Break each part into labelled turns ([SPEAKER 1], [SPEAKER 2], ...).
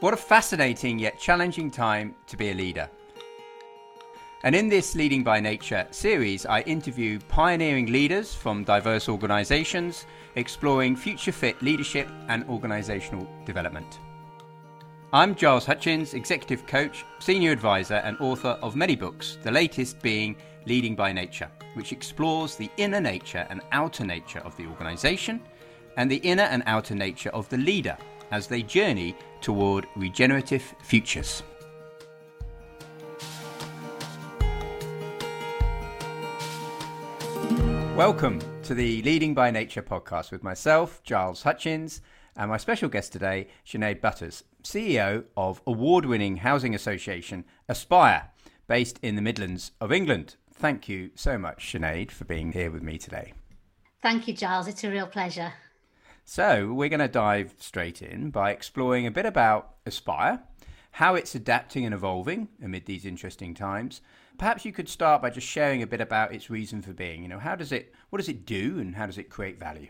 [SPEAKER 1] What a fascinating yet challenging time to be a leader. And in this Leading by Nature series, I interview pioneering leaders from diverse organisations exploring future fit leadership and organisational development. I'm Giles Hutchins, Executive Coach, Senior Advisor, and author of many books, the latest being Leading by Nature, which explores the inner nature and outer nature of the organisation and the inner and outer nature of the leader as they journey toward regenerative futures. Welcome to the Leading by Nature podcast with myself, Giles Hutchins, and my special guest today, Sinead Butters, CEO of award winning housing association Aspire, based in the Midlands of England. Thank you so much, Sinead, for being here with me today.
[SPEAKER 2] Thank you, Giles. It's a real pleasure.
[SPEAKER 1] So, we're going to dive straight in by exploring a bit about Aspire, how it's adapting and evolving amid these interesting times. Perhaps you could start by just sharing a bit about its reason for being. You know, how does it, what does it do, and how does it create value?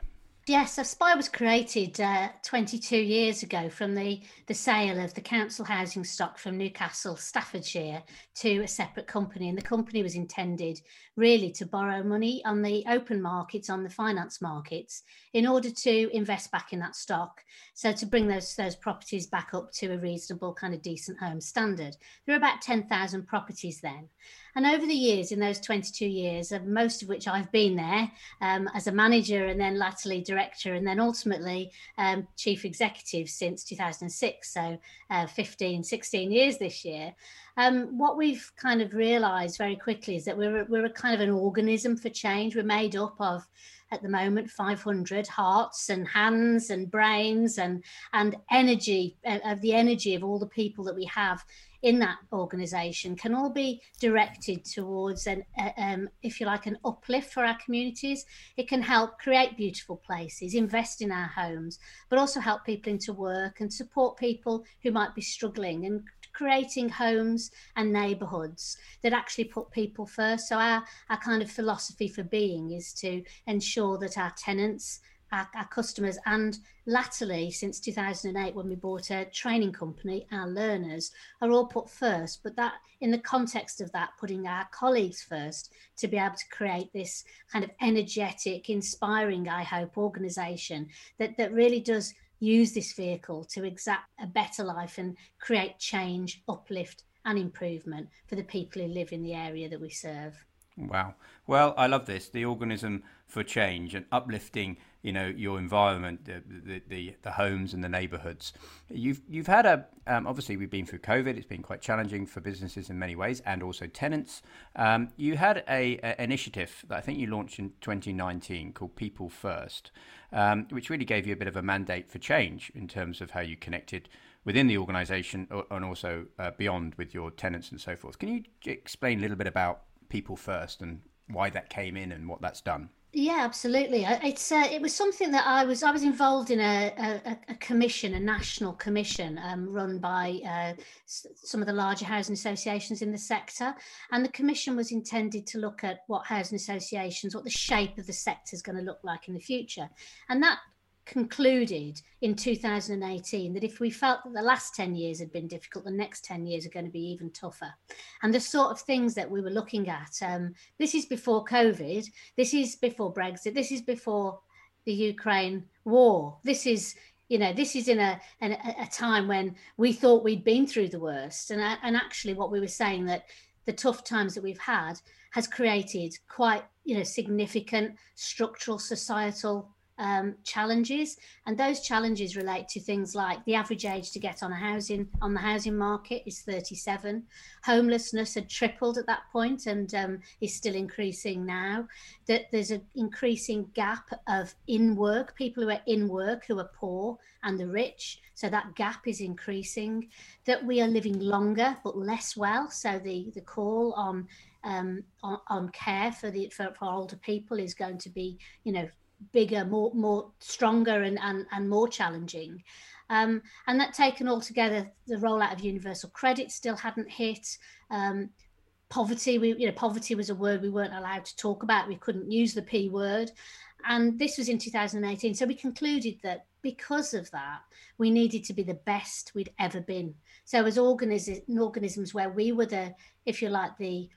[SPEAKER 2] Yes, Aspire was created uh, 22 years ago from the, the sale of the council housing stock from Newcastle, Staffordshire, to a separate company. And the company was intended really to borrow money on the open markets, on the finance markets, in order to invest back in that stock. So to bring those, those properties back up to a reasonable, kind of decent home standard. There were about 10,000 properties then. And over the years, in those 22 years, of most of which I've been there um, as a manager and then latterly director and then ultimately um, chief executive since 2006, so uh, 15, 16 years this year. Um, what we've kind of realized very quickly is that we're, we're a kind of an organism for change. We're made up of at the moment 500 hearts and hands and brains and and energy uh, of the energy of all the people that we have in that organization can all be directed towards an uh, um, if you like an uplift for our communities. It can help create beautiful places invest in our homes but also help people into work and support people who might be struggling and creating homes and neighborhoods that actually put people first. So our our kind of philosophy for being is to ensure that our tenants our, our, customers. And latterly since 2008 when we bought a training company our learners are all put first. But that in the context of that putting our colleagues first to be able to create this kind of energetic inspiring i hope organization that that really does use this vehicle to exact a better life and create change uplift and improvement for the people who live in the area that we serve
[SPEAKER 1] wow well i love this the organism for change and uplifting you know your environment, the the, the, the homes and the neighbourhoods. You've you've had a um, obviously we've been through COVID. It's been quite challenging for businesses in many ways and also tenants. Um, you had a, a, initiative that I think you launched in 2019 called People First, um, which really gave you a bit of a mandate for change in terms of how you connected within the organisation and also uh, beyond with your tenants and so forth. Can you explain a little bit about People First and why that came in and what that's done?
[SPEAKER 2] Yeah, absolutely. It's uh, it was something that I was I was involved in a, a, a commission, a national commission um, run by uh, some of the larger housing associations in the sector, and the commission was intended to look at what housing associations, what the shape of the sector is going to look like in the future, and that concluded in 2018 that if we felt that the last 10 years had been difficult, the next 10 years are going to be even tougher. And the sort of things that we were looking at, um, this is before COVID, this is before Brexit, this is before the Ukraine war. This is, you know, this is in a, a, a time when we thought we'd been through the worst. And, and actually, what we were saying that the tough times that we've had has created quite, you know, significant structural societal um, challenges, and those challenges relate to things like the average age to get on a housing on the housing market is 37. Homelessness had tripled at that point and um, is still increasing now. That there's an increasing gap of in work people who are in work who are poor and the rich. So that gap is increasing. That we are living longer but less well. So the the call on um, on, on, care for the for, for older people is going to be you know bigger, more more stronger and and, and more challenging. Um, and that taken all together, the rollout of universal credit still hadn't hit. Um, poverty, we you know, poverty was a word we weren't allowed to talk about. We couldn't use the p word, and this was in 2018. So we concluded that because of that, we needed to be the best we'd ever been. So as organisms, organisms where we were the, if you like, the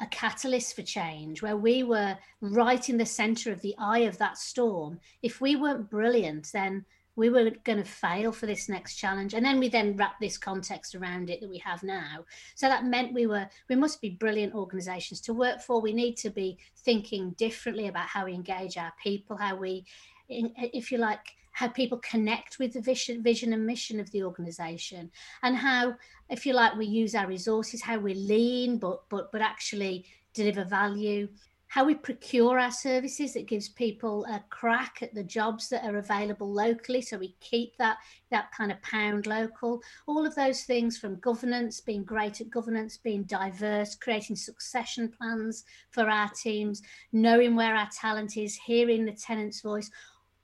[SPEAKER 2] a catalyst for change, where we were right in the center of the eye of that storm. If we weren't brilliant, then we were going to fail for this next challenge and then we then wrap this context around it that we have now so that meant we were we must be brilliant organizations to work for we need to be thinking differently about how we engage our people how we if you like how people connect with the vision vision and mission of the organization and how if you like we use our resources how we lean but but but actually deliver value how we procure our services that gives people a crack at the jobs that are available locally. So we keep that that kind of pound local. All of those things from governance being great at governance being diverse creating succession plans for our teams knowing where our talent is hearing the tenant's voice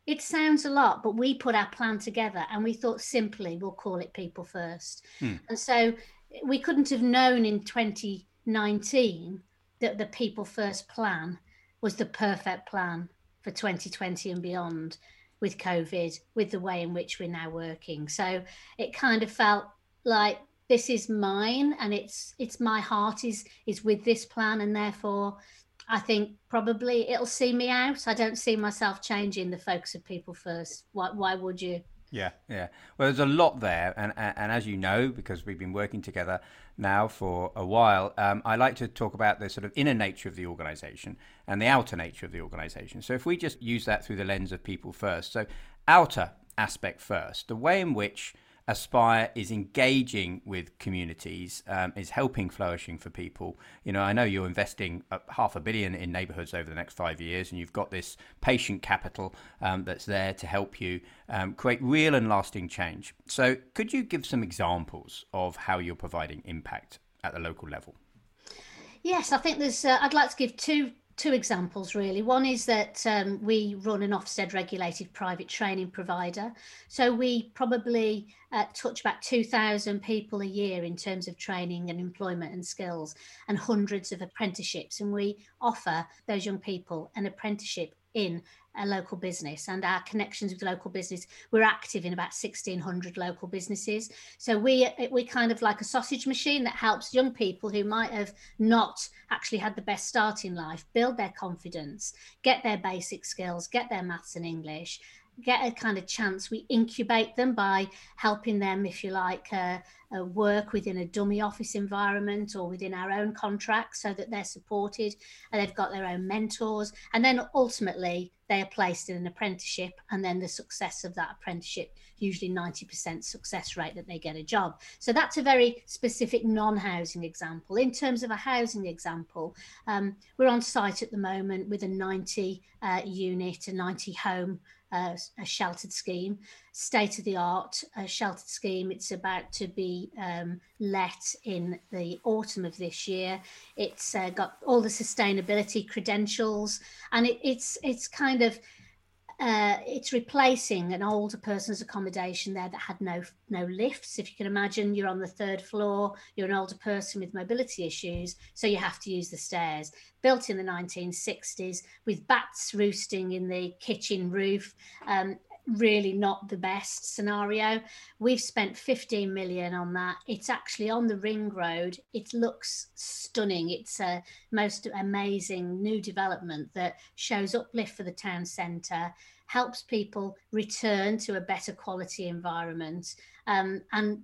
[SPEAKER 2] it sounds a lot but we put our plan together and we thought simply we'll call it people first hmm. and so we couldn't have known in 2019 that the people first plan was the perfect plan for 2020 and beyond with COVID, with the way in which we're now working. So it kind of felt like this is mine and it's it's my heart is is with this plan and therefore I think probably it'll see me out. I don't see myself changing the focus of people first. Why why would you?
[SPEAKER 1] Yeah, yeah. Well, there's a lot there, and and, as you know, because we've been working together now for a while, um, I like to talk about the sort of inner nature of the organisation and the outer nature of the organisation. So if we just use that through the lens of people first, so outer aspect first, the way in which Aspire is engaging with communities, um, is helping flourishing for people. You know, I know you're investing half a billion in neighbourhoods over the next five years, and you've got this patient capital um, that's there to help you um, create real and lasting change. So, could you give some examples of how you're providing impact at the local level?
[SPEAKER 2] Yes, I think there's. Uh, I'd like to give two two examples really. One is that um, we run an Ofsted regulated private training provider. So we probably uh, touch about 2,000 people a year in terms of training and employment and skills and hundreds of apprenticeships. And we offer those young people an apprenticeship in a local business and our connections with local business we're active in about 1600 local businesses. So we we kind of like a sausage machine that helps young people who might have not actually had the best start in life build their confidence get their basic skills get their maths and english get a kind of chance. We incubate them by helping them, if you like, uh, uh, work within a dummy office environment or within our own contracts so that they're supported and they've got their own mentors. And then ultimately, they are placed in an apprenticeship, and then the success of that apprenticeship, usually 90% success rate that they get a job. So that's a very specific non housing example. In terms of a housing example, um, we're on site at the moment with a 90 uh, unit, a 90 home a sheltered scheme, state of the art uh, sheltered scheme. It's about to be um, let in the autumn of this year. It's uh, got all the sustainability credentials, and it, it's it's kind of uh, it's replacing an older person's accommodation there that had no no lifts. If you can imagine, you're on the third floor, you're an older person with mobility issues, so you have to use the stairs. Built in the 1960s, with bats roosting in the kitchen roof, um, really not the best scenario. We've spent 15 million on that. It's actually on the ring road. It looks stunning. It's a most amazing new development that shows uplift for the town centre, helps people return to a better quality environment. Um, and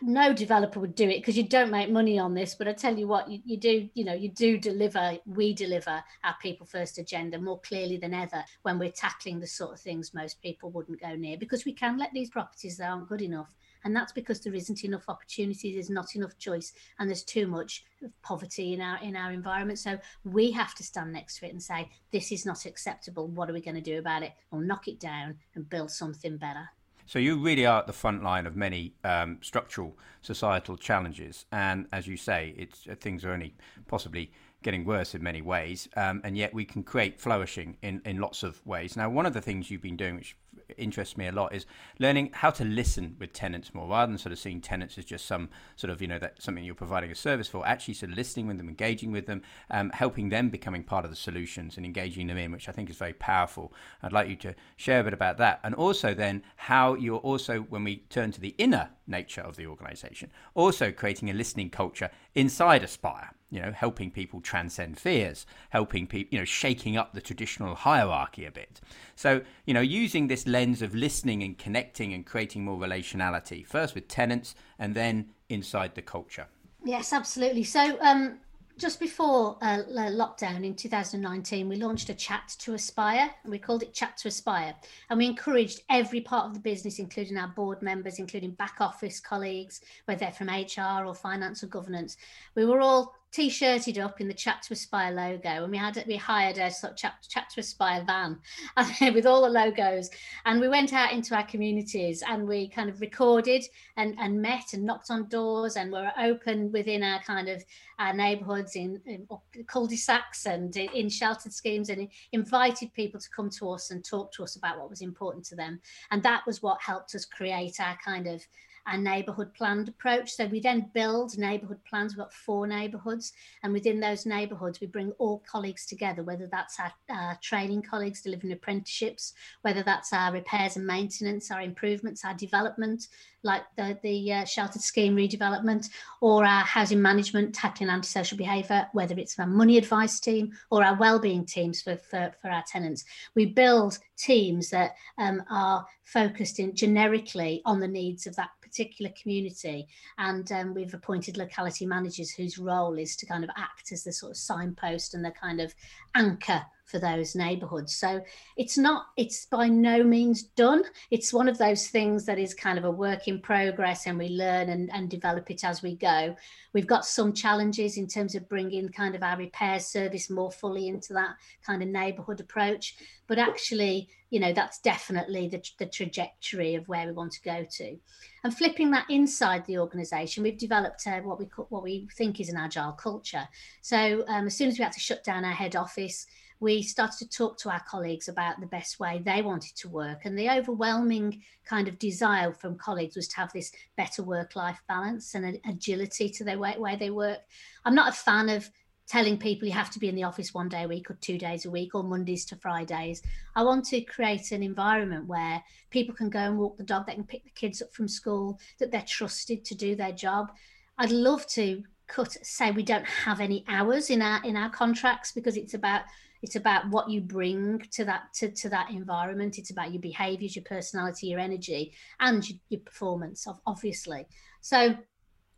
[SPEAKER 2] no developer would do it because you don't make money on this but i tell you what you, you do you know you do deliver we deliver our people first agenda more clearly than ever when we're tackling the sort of things most people wouldn't go near because we can let these properties that aren't good enough and that's because there isn't enough opportunity there's not enough choice and there's too much poverty in our in our environment. So we have to stand next to it and say this is not acceptable. What are we going to do about it? We'll knock it down and build something better
[SPEAKER 1] so you really are at the front line of many um, structural societal challenges, and as you say, it's uh, things are only possibly getting worse in many ways, um, and yet we can create flourishing in, in lots of ways. Now, one of the things you've been doing, which interests me a lot is learning how to listen with tenants more rather than sort of seeing tenants as just some sort of, you know, that something you're providing a service for, actually sort of listening with them, engaging with them, um, helping them becoming part of the solutions and engaging them in, which I think is very powerful. I'd like you to share a bit about that. And also then how you're also, when we turn to the inner nature of the organization, also creating a listening culture inside Aspire you know, helping people transcend fears, helping people, you know, shaking up the traditional hierarchy a bit. So, you know, using this lens of listening and connecting and creating more relationality, first with tenants and then inside the culture.
[SPEAKER 2] Yes, absolutely. So, um, just before uh, lockdown in 2019, we launched a chat to Aspire, and we called it Chat to Aspire. And we encouraged every part of the business, including our board members, including back office colleagues, whether they're from HR or finance or governance. We were all t-shirted up in the Chat to Aspire logo, and we had we hired a sort of Chat, Chat to Aspire van with all the logos, and we went out into our communities and we kind of recorded and, and met and knocked on doors and were open within our kind of our neighbourhoods in, in cul-de-sacs and in sheltered schemes and invited people to come to us and talk to us about what was important to them, and that was what helped us create our kind of our neighbourhood planned approach. So we then build neighbourhood plans. We've got four neighbourhoods, and within those neighbourhoods, we bring all colleagues together, whether that's our, our training colleagues delivering apprenticeships, whether that's our repairs and maintenance, our improvements, our development, like the, the uh, sheltered scheme redevelopment, or our housing management, tackling antisocial behaviour, whether it's our money advice team or our wellbeing teams for, for, for our tenants. We build teams that um, are focused in generically on the needs of that particular community. And um, we've appointed locality managers whose role is to kind of act as the sort of signpost and the kind of anchor for those neighborhoods. So it's not, it's by no means done. It's one of those things that is kind of a work in progress and we learn and, and develop it as we go. We've got some challenges in terms of bringing kind of our repair service more fully into that kind of neighborhood approach. But actually, you know, that's definitely the, the trajectory of where we want to go to. And flipping that inside the organization, we've developed uh, what we what we think is an agile culture. So um, as soon as we had to shut down our head office, we started to talk to our colleagues about the best way they wanted to work. And the overwhelming kind of desire from colleagues was to have this better work life balance and agility to their way, way they work. I'm not a fan of telling people you have to be in the office one day a week or two days a week or Mondays to Fridays. I want to create an environment where people can go and walk the dog, they can pick the kids up from school, that they're trusted to do their job. I'd love to cut say we don't have any hours in our in our contracts because it's about it's about what you bring to that to, to that environment. It's about your behaviors your personality your energy and your, your performance obviously. So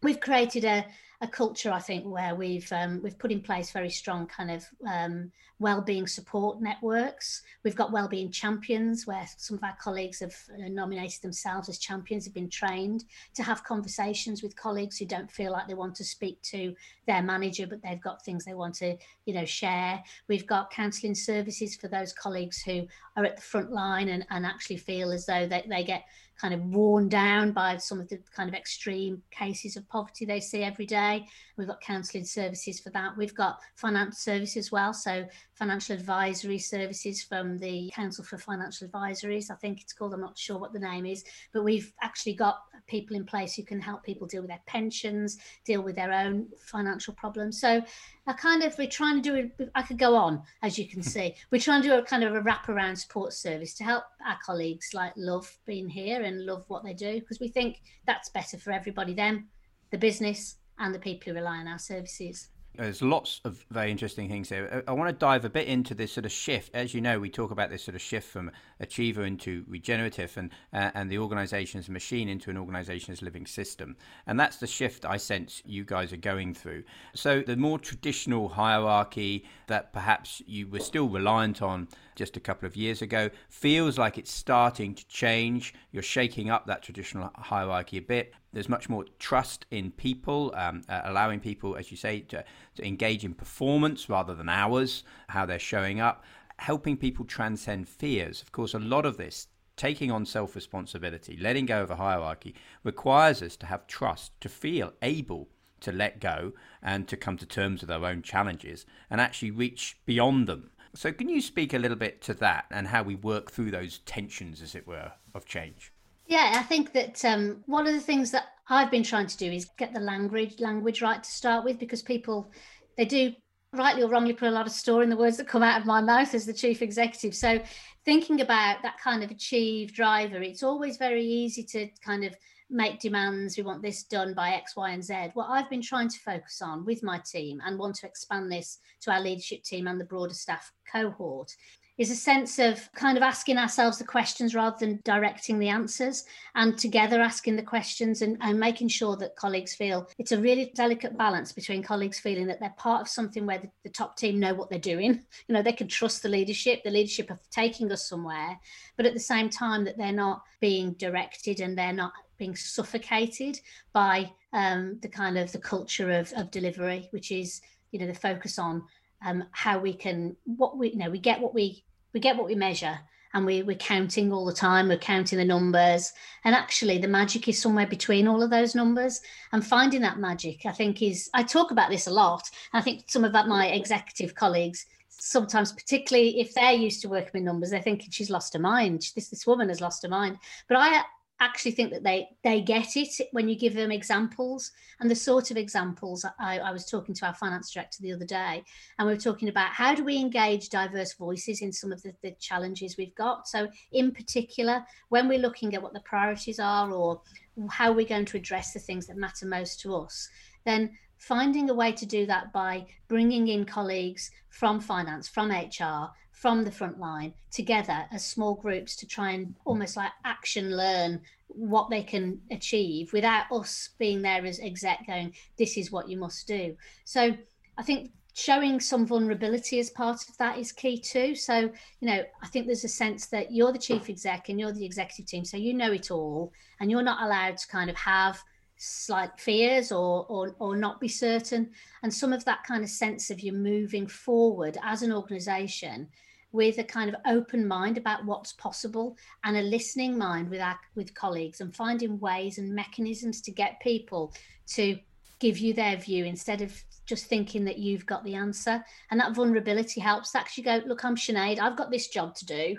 [SPEAKER 2] we've created a, a culture, I think, where we've um, we've put in place very strong kind of um, well-being support networks. We've got well-being champions, where some of our colleagues have uh, nominated themselves as champions, have been trained to have conversations with colleagues who don't feel like they want to speak to their manager, but they've got things they want to, you know, share. We've got counselling services for those colleagues who are at the front line and, and actually feel as though they, they get kind of worn down by some of the kind of extreme cases of poverty they see every day. We've got counselling services for that. We've got finance services as well. So financial advisory services from the Council for Financial Advisories, I think it's called. I'm not sure what the name is, but we've actually got people in place who can help people deal with their pensions, deal with their own financial problems. So I kind of we're trying to do it. I could go on, as you can see. We're trying to do a kind of a wraparound support service to help our colleagues like love being here and love what they do because we think that's better for everybody, them, the business, and the people who rely on our services.
[SPEAKER 1] There's lots of very interesting things here. I want to dive a bit into this sort of shift. As you know, we talk about this sort of shift from achiever into regenerative, and uh, and the organisation as a machine into an organisation as a living system. And that's the shift I sense you guys are going through. So the more traditional hierarchy that perhaps you were still reliant on just a couple of years ago feels like it's starting to change. You're shaking up that traditional hierarchy a bit. There's much more trust in people, um, uh, allowing people, as you say, to, to engage in performance rather than hours, how they're showing up, helping people transcend fears. Of course, a lot of this taking on self responsibility, letting go of a hierarchy, requires us to have trust, to feel able to let go and to come to terms with our own challenges and actually reach beyond them So, can you speak a little bit to that and how we work through those tensions, as it were, of change?
[SPEAKER 2] Yeah, I think that um, one of the things that I've been trying to do is get the language language right to start with, because people they do rightly or wrongly put a lot of store in the words that come out of my mouth as the chief executive. So, thinking about that kind of achieve driver, it's always very easy to kind of make demands. We want this done by X, Y, and Z. What I've been trying to focus on with my team and want to expand this to our leadership team and the broader staff cohort is a sense of kind of asking ourselves the questions rather than directing the answers and together asking the questions and, and making sure that colleagues feel it's a really delicate balance between colleagues feeling that they're part of something where the, the top team know what they're doing you know they can trust the leadership the leadership of taking us somewhere but at the same time that they're not being directed and they're not being suffocated by um, the kind of the culture of, of delivery which is you know the focus on um, how we can what we you know we get what we we get what we measure and we, we're counting all the time we're counting the numbers. And actually the magic is somewhere between all of those numbers. And finding that magic i think is i talk about this a lot. I think some of my executive colleagues sometimes particularly if they're used to working with numbers they're thinking she's lost her mind. This this woman has lost her mind. But i actually think that they they get it when you give them examples. And the sort of examples I, I, was talking to our finance director the other day and we were talking about how do we engage diverse voices in some of the, the challenges we've got. So in particular when we're looking at what the priorities are or how we're going to address the things that matter most to us then finding a way to do that by bringing in colleagues from finance from hr from the front line together as small groups to try and mm. almost like action learn what they can achieve without us being there as exec going, this is what you must do. So I think showing some vulnerability as part of that is key too. So, you know, I think there's a sense that you're the chief exec and you're the executive team, so you know it all, and you're not allowed to kind of have slight fears or, or or not be certain. And some of that kind of sense of you moving forward as an organization with a kind of open mind about what's possible and a listening mind with our with colleagues and finding ways and mechanisms to get people to give you their view instead of just thinking that you've got the answer. And that vulnerability helps actually go look i'm Sinead. I've got this job to do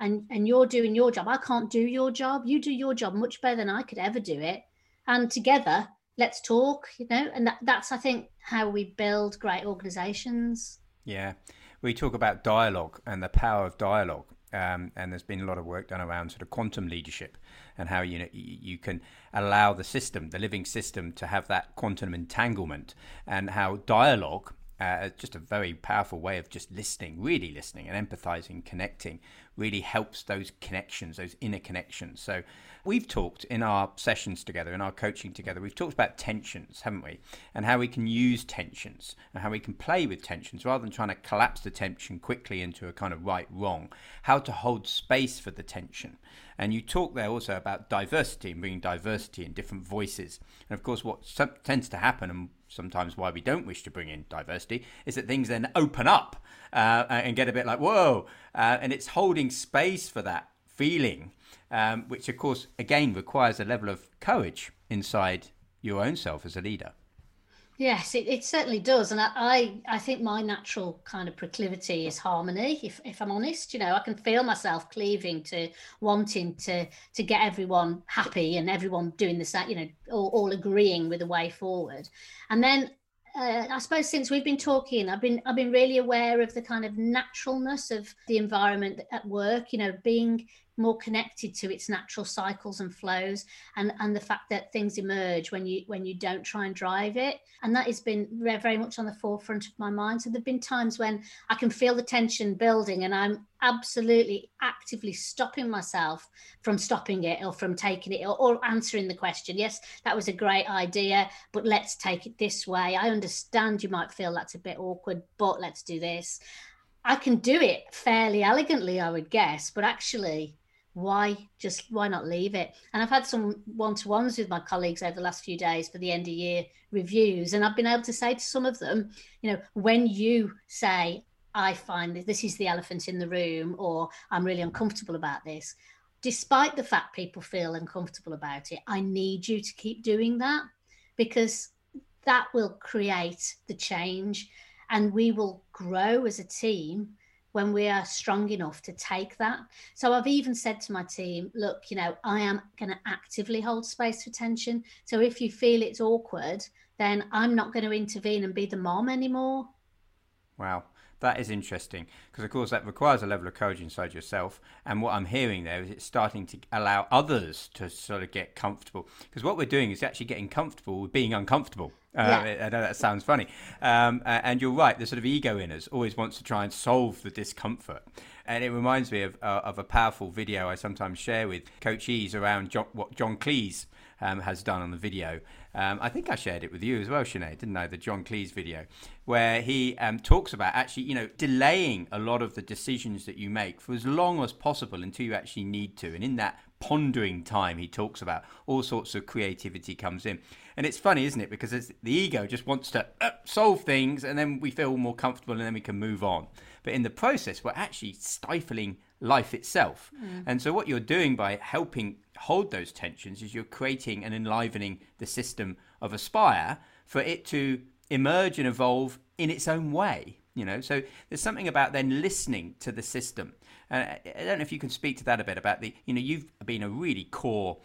[SPEAKER 2] and and you're doing your job. I can't do your job. You do your job much better than i could ever do it. And together let's talk you know? And that, that's i think how we build great organizations.
[SPEAKER 1] Yeah we talk about dialogue and the power of dialogue. Um, and there's been a lot of work done around sort of quantum leadership and how you know you can allow the system, the living system, to have that quantum entanglement, and how dialogue uh, just a very powerful way of just listening, really listening and empathizing, connecting, really helps those connections, those inner connections. So we've talked in our sessions together, in our coaching together, we've talked about tensions, haven't we? And how we can use tensions and how we can play with tensions rather than trying to collapse the tension quickly into a kind of right wrong, how to hold space for the tension. And you talk there also about diversity and bringing diversity and different voices. And of course, what tends to happen, and sometimes why we don't wish to bring in diversity, is that things then open up uh, and get a bit like, whoa. Uh, and it's holding space for that feeling, um, which of course, again, requires a level of courage inside your own self as a leader.
[SPEAKER 2] Yes, it, it certainly does, and I, I think my natural kind of proclivity is harmony. If, if I'm honest, you know, I can feel myself cleaving to wanting to to get everyone happy and everyone doing the same, you know, all, all agreeing with the way forward. And then uh, I suppose since we've been talking, I've been I've been really aware of the kind of naturalness of the environment at work. You know, being more connected to its natural cycles and flows and and the fact that things emerge when you when you don't try and drive it. And that has been very much on the forefront of my mind. So there've been times when i can feel the tension building and i'm absolutely actively stopping myself from stopping it or from taking it or, or answering the question. Yes that was a great idea but let's take it this way. I understand you might feel that's a bit awkward but let's do this. I can do it fairly elegantly, I would guess, but actually, why just why not leave it? And i've had some one-to-ones with my colleagues over the last few days for the end of year reviews and i've been able to say to some of them you know when you say i find that this is the elephant in the room or i'm really uncomfortable about this despite the fact people feel uncomfortable about it i need you to keep doing that because that will create the change and we will grow as a team when we are strong enough to take that. So I've even said to my team, look, you know, I am going to actively hold space for tension. So if you feel it's awkward, then I'm not going to intervene and be the mom anymore.
[SPEAKER 1] Wow. That is interesting because, of course, that requires a level of courage inside yourself. And what I'm hearing there is it's starting to allow others to sort of get comfortable. Because what we're doing is actually getting comfortable with being uncomfortable. Uh, yeah. I know that sounds funny. Um, and you're right, the sort of ego in us always wants to try and solve the discomfort. And it reminds me of, uh, of a powerful video I sometimes share with coachees around John, what John Cleese um, has done on the video. Um, I think I shared it with you as well, Sinead, didn't I? The John Cleese video, where he um, talks about actually, you know, delaying a lot of the decisions that you make for as long as possible until you actually need to. And in that pondering time he talks about, all sorts of creativity comes in. And it's funny, isn't it? Because the ego just wants to uh, solve things and then we feel more comfortable and then we can move on. But in the process, we're actually stifling life itself. Mm. And so, what you're doing by helping hold those tensions is you're creating and enlivening the system of Aspire for it to emerge and evolve in its own way. You know, so there's something about then listening to the system. And I don't know if you can speak to that a bit about the, you know, you've been a really core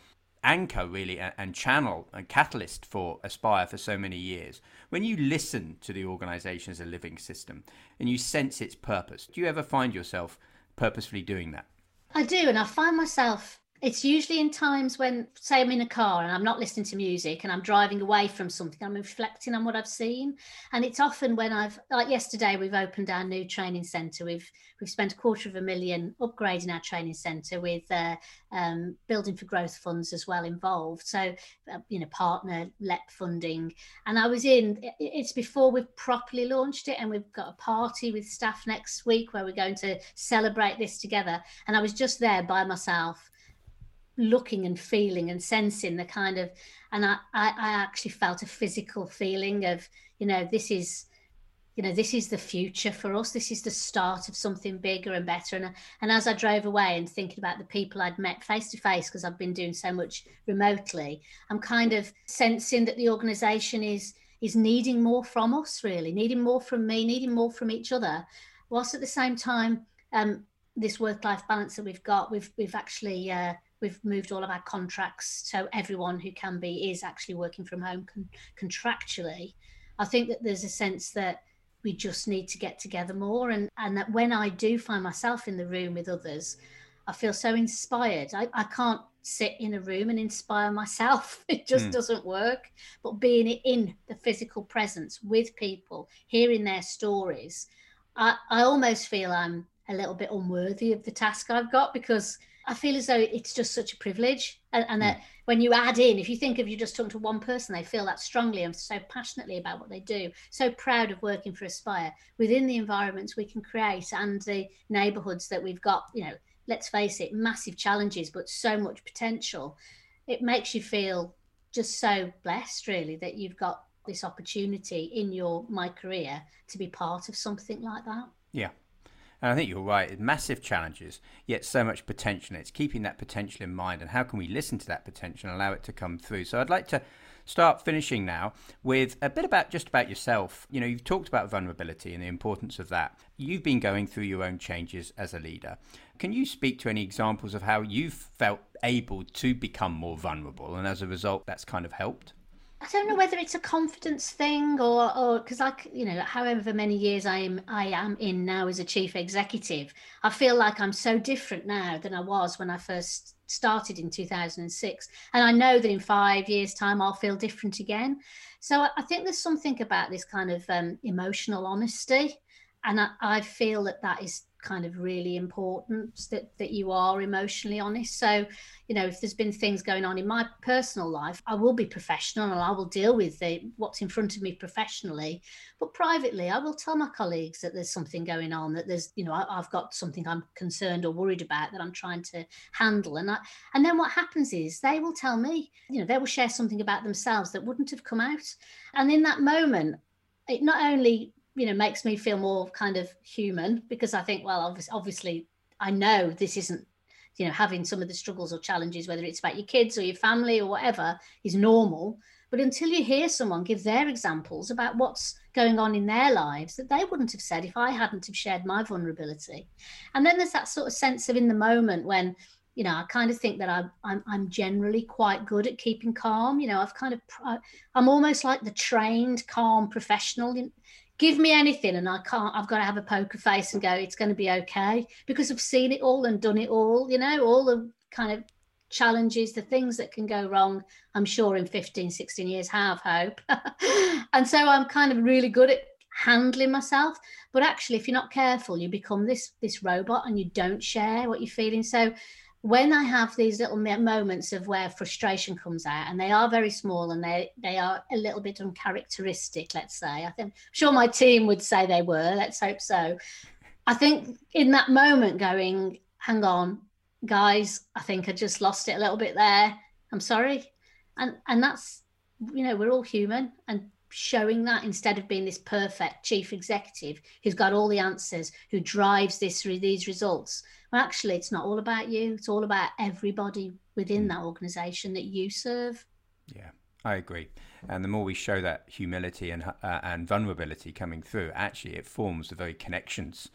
[SPEAKER 1] anchor really and channel and catalyst for aspire for so many years. When you listen to the organization as a living system and you sense its purpose do you ever find yourself purposefully doing that?
[SPEAKER 2] I do and i find myself it's usually in times when, say, I'm in a car and I'm not listening to music and I'm driving away from something, I'm reflecting on what I've seen. And it's often when I've, like yesterday, we've opened our new training centre. We've we've spent a quarter of a million upgrading our training centre with uh, um, building for growth funds as well involved. So, uh, you know, partner LEP funding. And I was in. It's before we've properly launched it, and we've got a party with staff next week where we're going to celebrate this together. And I was just there by myself looking and feeling and sensing the kind of and I, I, I actually felt a physical feeling of you know this is you know this is the future for us. This is the start of something bigger and better. And and as i drove away and thinking about the people i'd met face to face because i've been doing so much remotely i'm kind of sensing that the organization is is needing more from us really needing more from me needing more from each other. Whilst at the same time um, this work life balance that we've got we've we've actually uh, we've moved all of our contracts so everyone who can be is actually working from home con- contractually. I think that there's a sense that we just need to get together more and and that when i do find myself in the room with others i feel so inspired. I, I can't sit in a room and inspire myself. It just mm. doesn't work. But being in the physical presence with people hearing their stories I, I almost feel i'm a little bit unworthy of the task i've got because I feel as though it's just such a privilege, and, and that mm. when you add in, if you think of you just talking to one person, they feel that strongly and so passionately about what they do, so proud of working for Aspire within the environments we can create and the neighbourhoods that we've got. You know, let's face it, massive challenges, but so much potential. It makes you feel just so blessed, really, that you've got this opportunity in your my career to be part of something like that.
[SPEAKER 1] Yeah, and I think you're right. Massive challenges, yet so much potential. It's keeping that potential in mind, and how can we listen to that potential and allow it to come through? So I'd like to start finishing now with a bit about just about yourself. You know, you've talked about vulnerability and the importance of that. You've been going through your own changes as a leader. Can you speak to any examples of how you've felt able to become more vulnerable, and as a result, that's kind of helped?
[SPEAKER 2] I don't know whether it's a confidence thing or or because like you know however many years I am I am in now as a chief executive I feel like I'm so different now than I was when I first started in 2006 and I know that in 5 years time I'll feel different again. So I, I think there's something about this kind of um, emotional honesty. And I, I feel that that is kind of really important that that you are emotionally honest. So you know if there's been things going on in my personal life i will be professional and i will deal with the, what's in front of me professionally. But privately i will tell my colleagues that there's something going on that there's you know I, have got something i'm concerned or worried about that i'm trying to handle. And i and then what happens is they will tell me you know they will share something about themselves that wouldn't have come out. And in that moment it not only you know makes me feel more kind of human because I think well obviously, obviously I know this isn't you know having some of the struggles or challenges whether it's about your kids or your family or whatever is normal But until you hear someone give their examples about what's going on in their lives that they wouldn't have said if I hadn't have shared my vulnerability. And then there's that sort of sense of in the moment when you know, I kind of think that I'm, I'm, I'm generally quite good at keeping calm. You know, I've kind of I'm almost like the trained calm professional. Give me anything, and I can't. I've got to have a poker face and go. It's going to be okay because I've seen it all and done it all. You know, all the kind of challenges, the things that can go wrong, I'm sure in 15, 16 years have hope. and so I'm kind of really good at handling myself. But actually, if you're not careful, you become this this robot and you don't share what you're feeling. So when I have these little moments of where frustration comes out, and they are very small and they they are a little bit uncharacteristic, let's say. I think I'm sure my team would say they were. Let's hope so. I think in that moment, going, hang on, guys, I think I just lost it a little bit there. I'm sorry. And and that's you know, we're all human and showing that instead of being this perfect chief executive who's got all the answers, who drives this these results. Well, actually, it's not all about you. It's all about everybody within mm. that organization that you serve.
[SPEAKER 1] Yeah, I agree. And the more we show that humility and uh, and vulnerability coming through, actually, it forms the very connections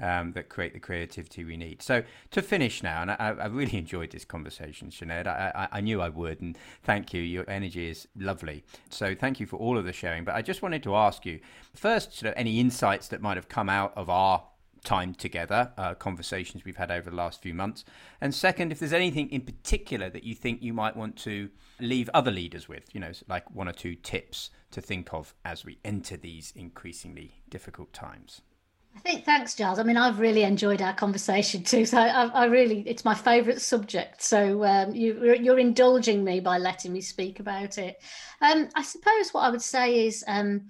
[SPEAKER 1] um, that create the creativity we need. So to finish now, and I, I really enjoyed this conversation, Sinead. I, I, I, knew I would, and thank you. Your energy is lovely. So thank you for all of the sharing. But I just wanted to ask you first, sort of any insights that might have come out of our time together, uh, conversations we've had over the last few months. And second, if there's anything in particular that you think you might want to leave other leaders with, you know, like one or two tips to think of as we enter these increasingly difficult times.
[SPEAKER 2] I think thanks, Giles. I mean, I've really enjoyed our conversation too. So I, I really, it's my favourite subject. So um, you, you're indulging me by letting me speak about it. Um, I suppose what I would say is um,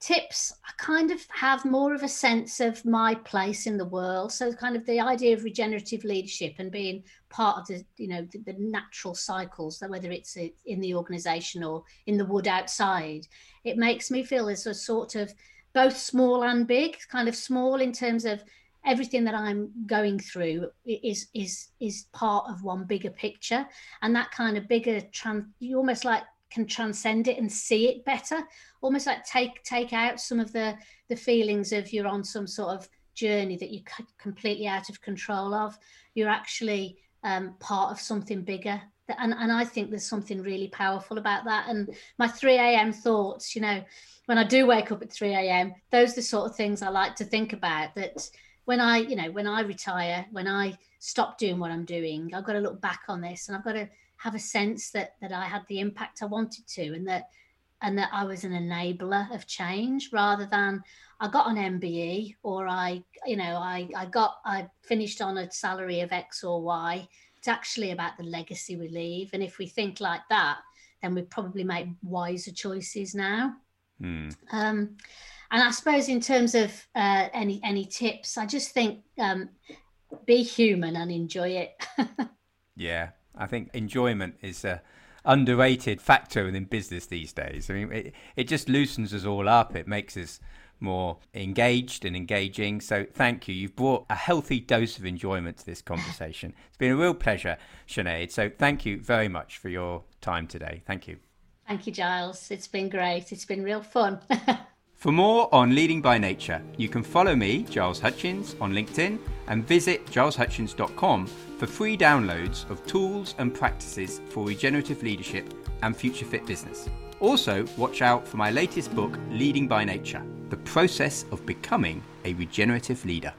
[SPEAKER 2] tips. I kind of have more of a sense of my place in the world. So kind of the idea of regenerative leadership and being part of the, you know, the, the natural cycles whether it's in the organisation or in the wood outside, it makes me feel as a sort of both small and big, kind of small in terms of everything that I'm going through is is is part of one bigger picture, and that kind of bigger trans you almost like can transcend it and see it better, almost like take take out some of the the feelings of you're on some sort of journey that you're completely out of control of. You're actually um, part of something bigger. And, and I think there's something really powerful about that. And my 3 a.m. thoughts, you know, when I do wake up at 3 a.m., those are the sort of things I like to think about. That when I, you know, when I retire, when I stop doing what I'm doing, I've got to look back on this and I've got to have a sense that that I had the impact I wanted to, and that and that I was an enabler of change rather than I got an MBE or I, you know, I I got I finished on a salary of X or Y. It's actually about the legacy we leave, and if we think like that, then we probably make wiser choices now. Mm. Um, and I suppose in terms of uh, any any tips, I just think um, be human and enjoy it.
[SPEAKER 1] yeah, I think enjoyment is a underrated factor within business these days. I mean, it, it just loosens us all up. It makes us more engaged and engaging. So thank you. You've brought a healthy dose of enjoyment to this conversation. It's been a real pleasure, Sinead. So thank you very much for your time today. Thank you.
[SPEAKER 2] Thank you, Giles. It's been great. It's been real fun.
[SPEAKER 1] For more on Leading by Nature, you can follow me, Giles Hutchins, on LinkedIn and visit gileshutchins.com for free downloads of tools and practices for regenerative leadership and future fit business. Also, watch out for my latest book, Leading by Nature The Process of Becoming a Regenerative Leader.